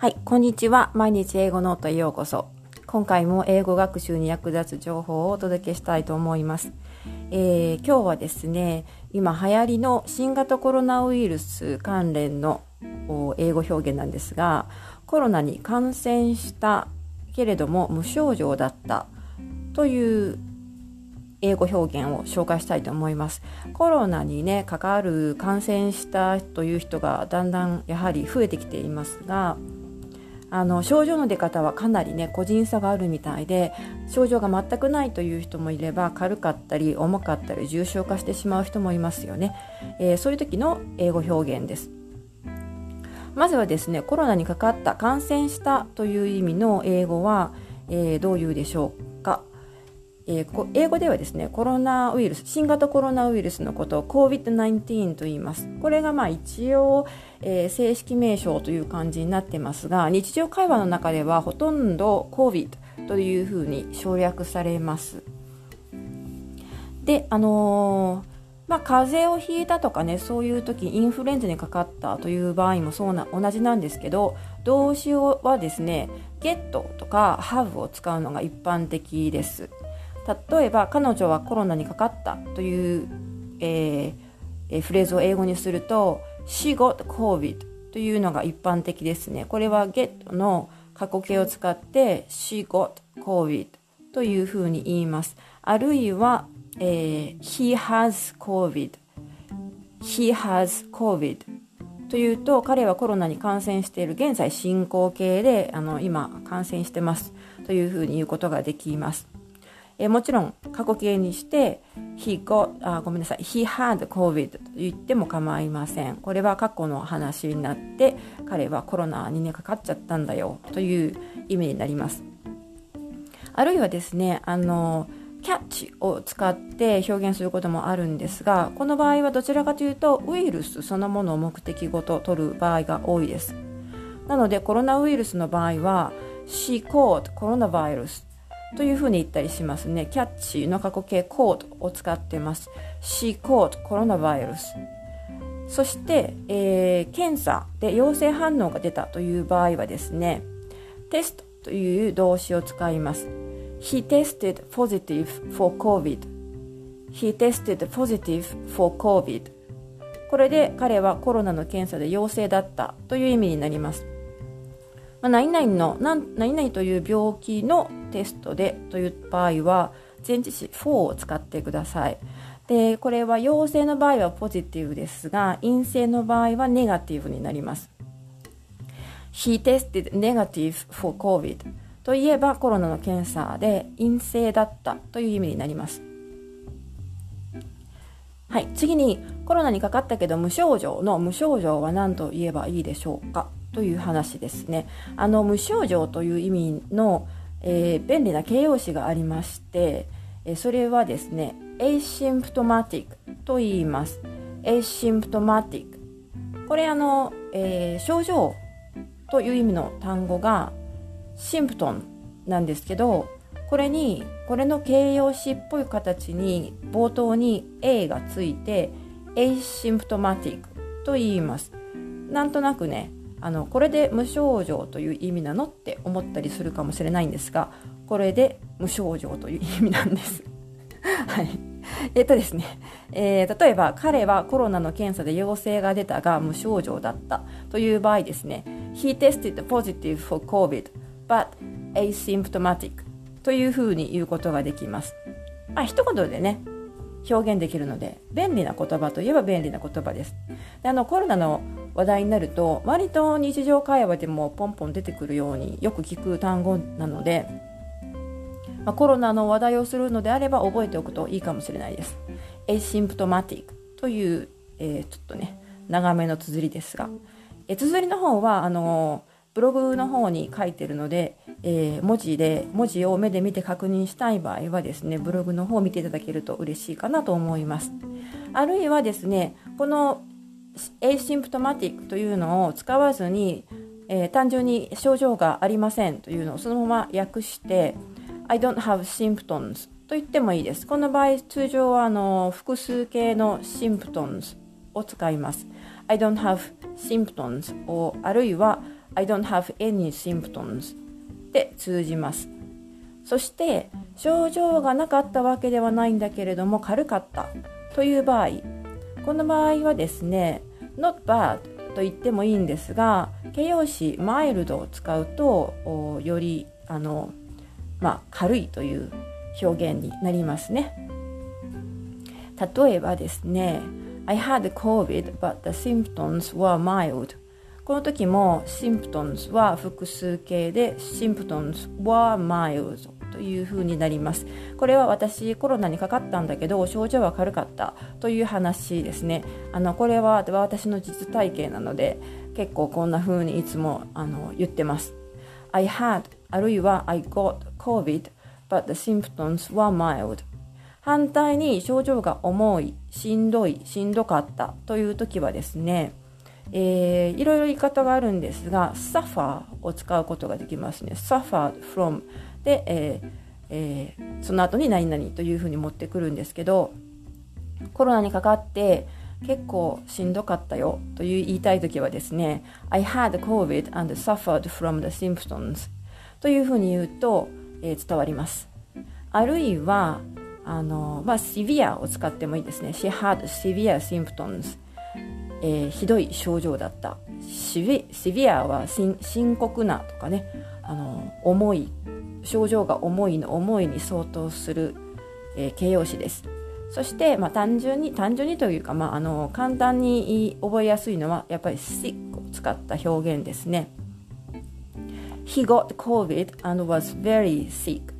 はい、こんにちは。毎日英語ノートへようこそ。今回も英語学習に役立つ情報をお届けしたいと思います。えー、今日はですね、今流行りの新型コロナウイルス関連の英語表現なんですが、コロナに感染したけれども無症状だったという英語表現を紹介したいと思います。コロナにね、関わる感染したという人がだんだんやはり増えてきていますが、あの症状の出方はかなりね個人差があるみたいで症状が全くないという人もいれば軽かったり重かったり重症化してしまう人もいますよね、えー、そういう時の英語表現です。まずはですねコロナにかかった感染したという意味の英語は、えー、どういうでしょうか？えー、英語ではですねコロナウイルス新型コロナウイルスのことを COVID-19 と言います。これがまあ一応、えー、正式名称という感じになってますが日常会話の中ではほとんど COVID というふうに省略されます。であのーまあ、風邪をひいたとかねそういう時インフルエンザにかかったという場合もそうな同じなんですけど動詞はですね get とか have を使うのが一般的です。例えば彼女はコロナにかかったという、えー、フレーズを英語にすると She got COVID というのが一般的ですね。これは get の過去形を使って She got COVID というふうに言います。あるいは、えー、He has COVID He has COVID というと彼はコロナに感染している現在進行形であの今感染してますというふうに言うことができます。えー、もちろん過去形にして he got あごめんなさい。he had covid と言っても構いません。これは過去の話になって彼はコロナにねかかっちゃったんだよ。という意味になります。あるいはですねあのキャッチを使って表現することもあるんですがこの場合はどちらかというとウイルスそのものを目的ごと取る場合が多いです。なのでコロナウイルスの場合は She caught coronavirus というふうに言ったりしますね。キャッチの過去形 caught を使ってます。Caught coronavirus。そして、えー、検査で陽性反応が出たという場合はですね、テストという動詞を使います。He tested positive for COVID. He tested positive for COVID. これで彼はコロナの検査で陽性だったという意味になります。まあ、何々の何々という病気のテストでという場合は前置詞4を使ってください。で、これは陽性の場合はポジティブですが、陰性の場合はネガティブになります。He tested negative for COVID といえばコロナの検査で陰性だったという意味になります。はい、次にコロナにかかったけど無症状の無症状は何と言えばいいでしょうかという話ですね。あの無症状という意味の、えー、便利な形容詞がありまして、えー、それはですね、asymptomatic と言います。asymptomatic。これあの、えー、症状という意味の単語がシンプトンなんですけど、これに、これの形容詞っぽい形に冒頭に A がついて asymptomatic と言います。なんとなくね、あのこれで無症状という意味なのって思ったりするかもしれないんですがこれで無症状という意味なんです。はい。えっとですね、えー、例えば彼はコロナの検査で陽性が出たが無症状だったという場合ですね、He tested positive for COVID but asymptomatic というふうに言うことができます。まあ、一言でね、表現できるので便利な言葉といえば便利な言葉ですであのコロナの話題になると割と日常会話でもポンポン出てくるようによく聞く単語なので、まあ、コロナの話題をするのであれば覚えておくといいかもしれないです。エシンプトマティックという、えー、ちょっとね長めの綴りですが、え綴りの方はあのブログの方に書いてるので、えー、文字で文字を目で見て確認したい場合はですねブログの方を見ていただけると嬉しいかなと思います。あるいはですねこのエシンプトマティックというのを使わずに、えー、単純に症状がありませんというのをそのまま訳して I don't have symptoms と言ってもいいです。この場合通常はあの複数形の symptoms を使います。I don't have symptoms をあるいは I don't have any symptoms で通じます。そして症状がなかったわけではないんだけれども軽かったという場合。この場合はですね not bad と言ってもいいんですが形容詞 mild を使うとよりあの、まあ、軽いという表現になりますね例えばですね I had COVID but the symptoms were mild この時も symptoms は複数形で symptoms were mild という風になります。これは私コロナにかかったんだけど症状は軽かったという話ですね。あのこれは私の実体験なので結構こんな風にいつもあの言ってます。I had あるいは I got COVID but the symptoms were mild. 反対に症状が重い、しんどい、しんどかったという時はですね、えー、いろいろ言い方があるんですが、suffer を使うことができますね。suffered from で、えーえー、その後に何々というふうに持ってくるんですけど、コロナにかかって結構しんどかったよという言いたい時はですね、I had COVID and suffered from the symptoms というふうに言うと、えー、伝わります。あるいは、あの、まあ、severe を使ってもいいですね。She had severe symptoms、えー、ひどい症状だった。severe は深刻なとかね、あの重い、症状が重いの重いに相当する、えー、形容詞です。そして、まあ、単純に、単純にというか、まあ、あの簡単に覚えやすいのは、やっぱり sick を使った表現ですね。He got COVID and was very sick.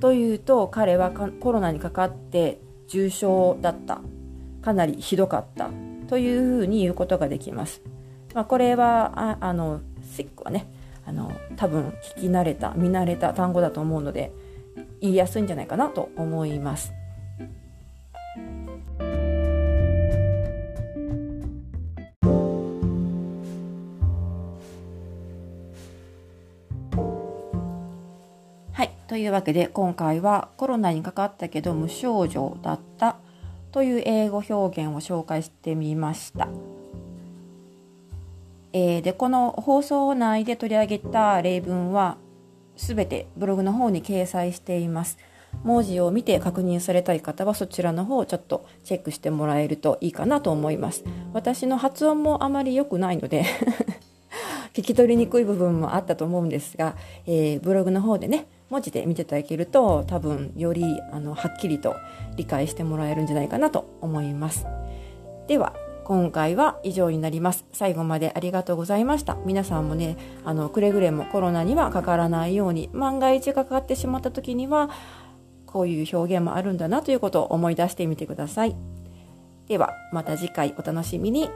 というと彼はコロナにかかって重症だったかなりひどかったというふうに言うことができます、まあ、これはああの sick はねあの多分聞き慣れた見慣れた単語だと思うので言いやすいんじゃないかなと思いますはいというわけで今回はコロナにかかったけど無症状だったという英語表現を紹介してみました。えー、でこの放送内で取り上げた例文は全てブログの方に掲載しています。文字を見て確認されたい方はそちらの方をちょっとチェックしてもらえるといいかなと思います。私の発音もあまり良くないので 聞き取りにくい部分もあったと思うんですが、えー、ブログの方でね文字で見ていただけると多分よりあのはっきりと理解してもらえるんじゃないかなと思いますでは今回は以上になります。最後までありがとうございました。皆さんもねあのくれぐれもコロナにはかからないように万が一かかってしまった時にはこういう表現もあるんだなということを思い出してみてください。ではまた次回お楽しみに。